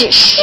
乃是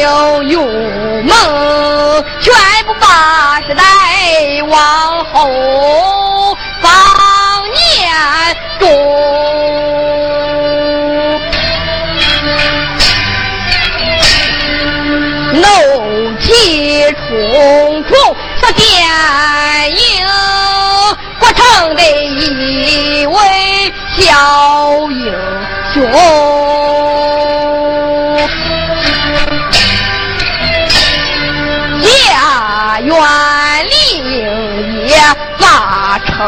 性勇猛，却不把时代往后放念中。怒气冲冲的电影，过城的一位小英雄。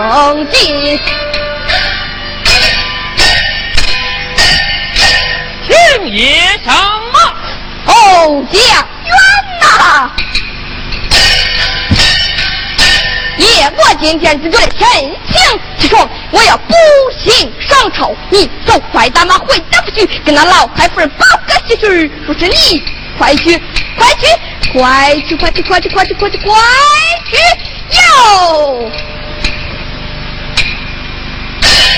成绩。天爷赏骂，后将冤呐！夜我今天之罪，臣请起床，我要不幸上朝，你走快打马回大夫去，跟那老太夫人报个喜讯。不是你，快去，快去，快去，快去，快去，快去，快去，快去哟！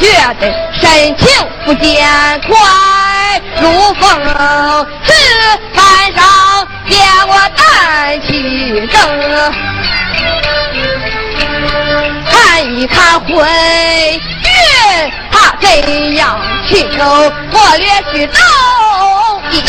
觉得神情不见快，如风此番上见我胆气正，看一看昏云他怎样去求，我略去走一。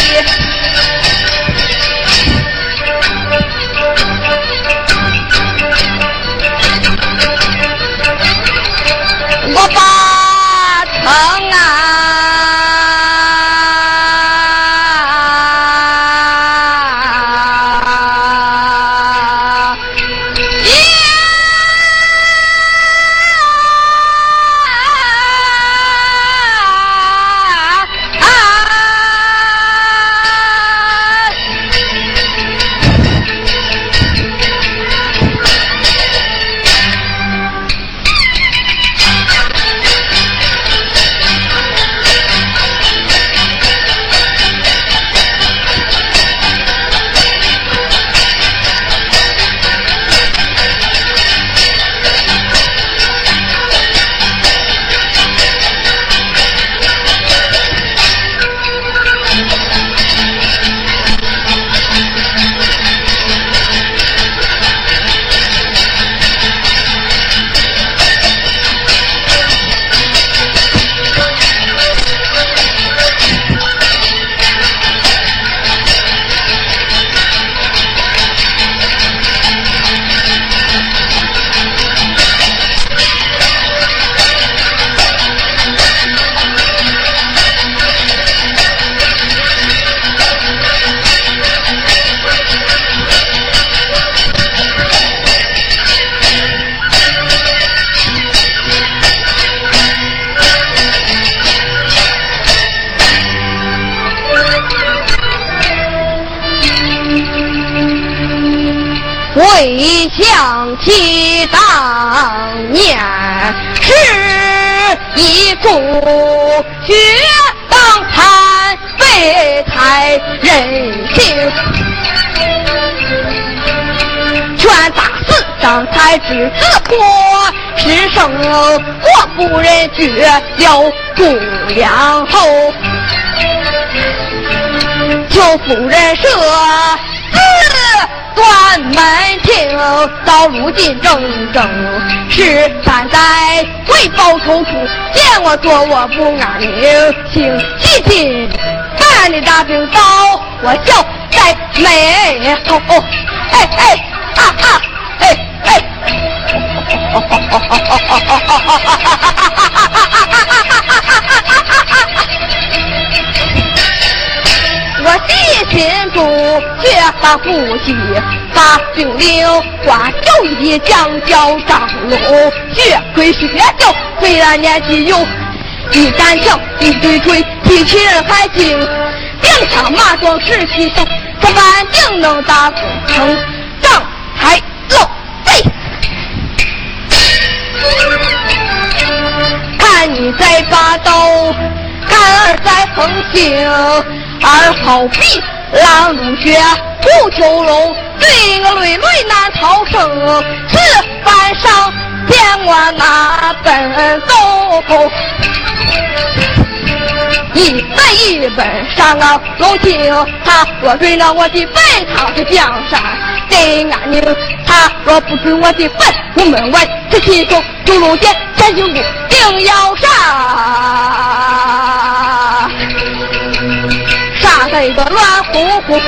全打死张才之子婆，是生我夫人绝了姑娘后，求夫人赦。断门庭，到如今整整十三载，为报仇处，见我做我不安宁，请细听，把你大兵刀，我叫在眉头，哎哎啊啊，哎哎，我细心中却把呼吸，把兵令挂手一将叫张龙，血亏血叫，虽然年纪有，一杆枪一对锤，比亲人还精，兵强马壮十七手，这般定能打工程，张开看你再把刀，看儿在横行。二好比狼入血，不求荣，对我累累难逃生。此番上见我那奔走，一本一本上啊龙井，他若准了我的本，他是江山真安宁。他若不准我的本，我门外这七重九龙殿，千金谷定要杀。累得乱乎乎，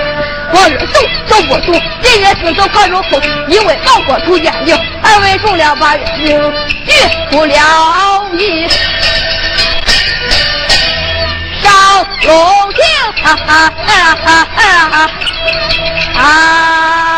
我日走走不动，日月行走快如风。一位老国出奸佞，二位中了八月星，遇不了你。上龙庭，哈哈哈哈哈哈啊！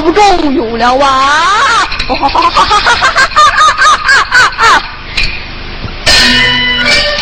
不中用了啊！不，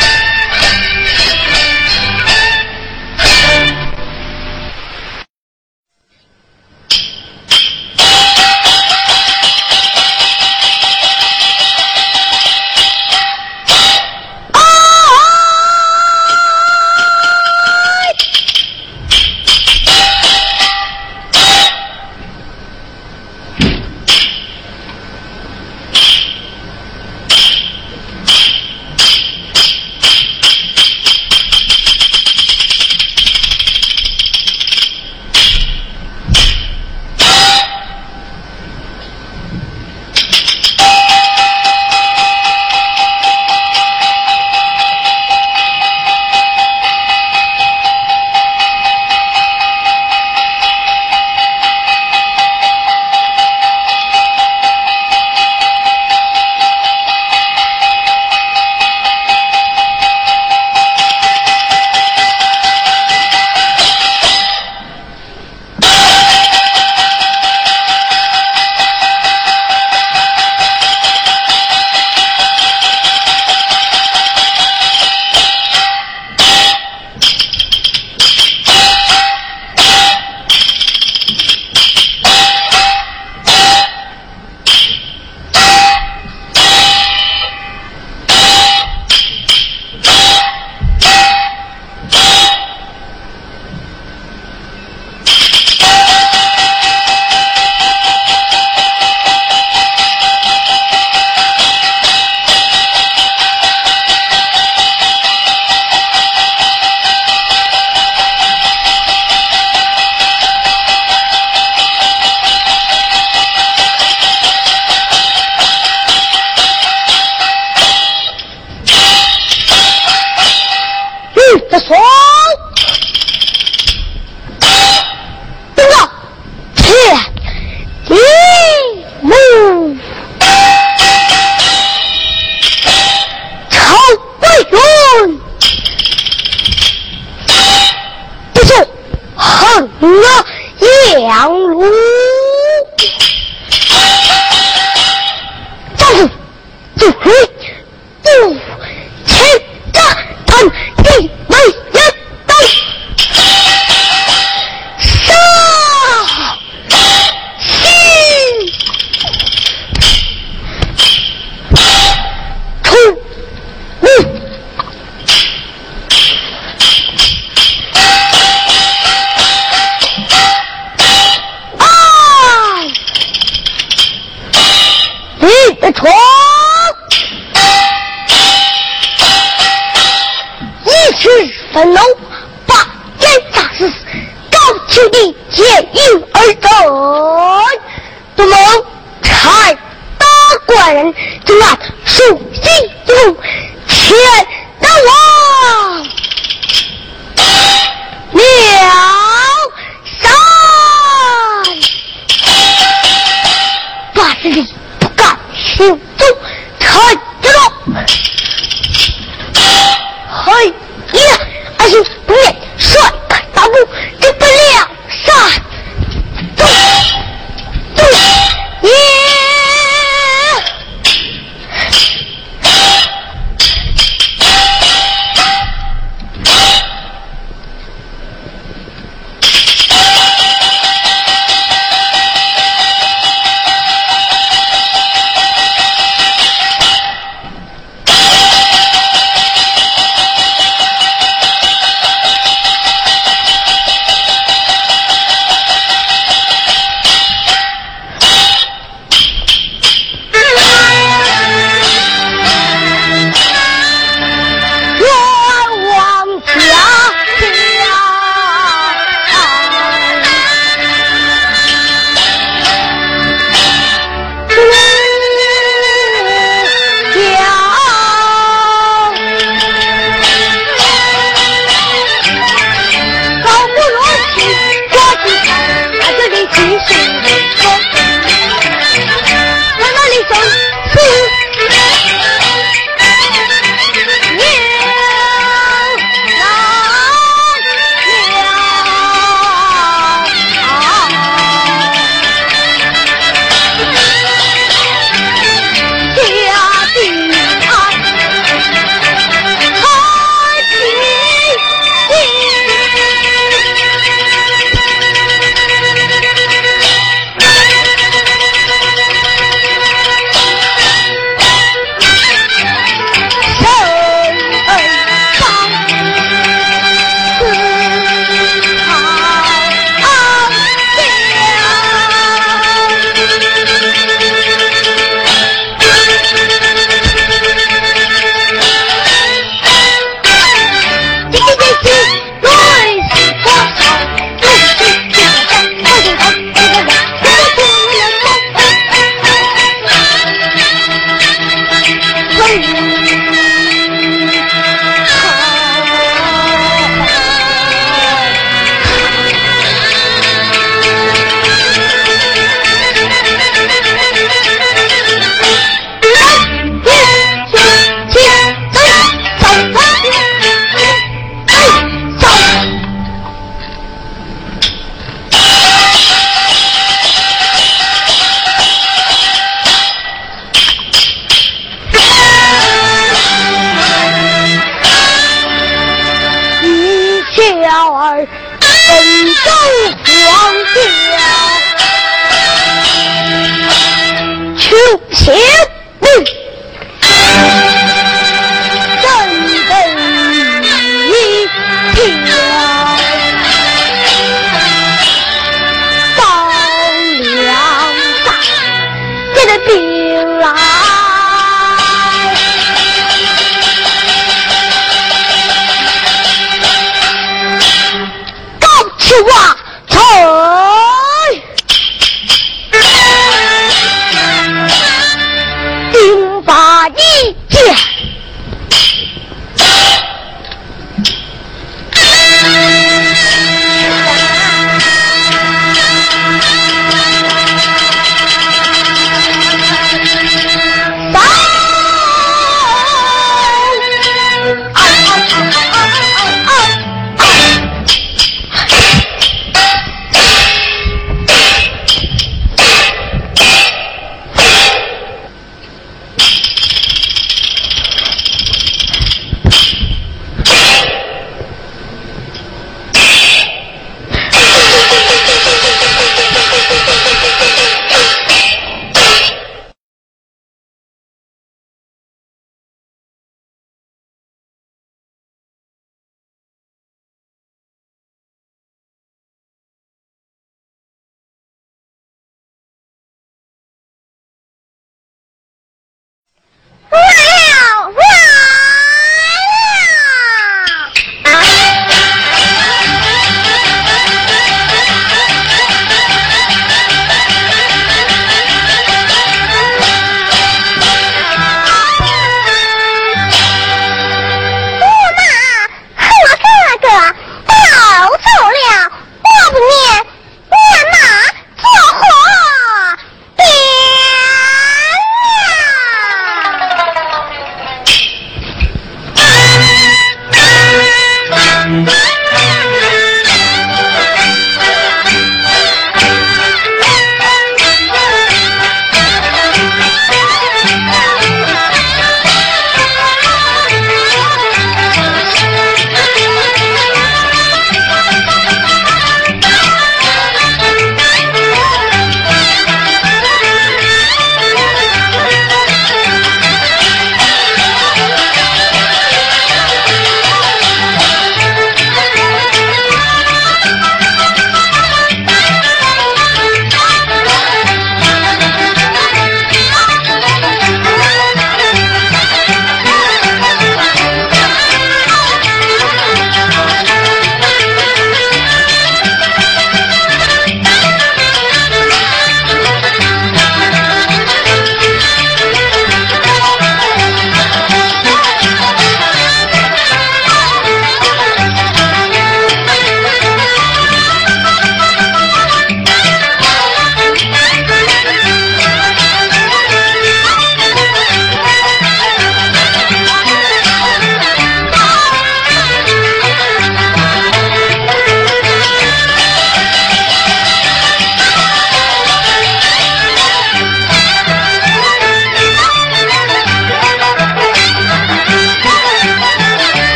请着他一枚烟刀。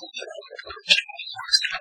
Thank you.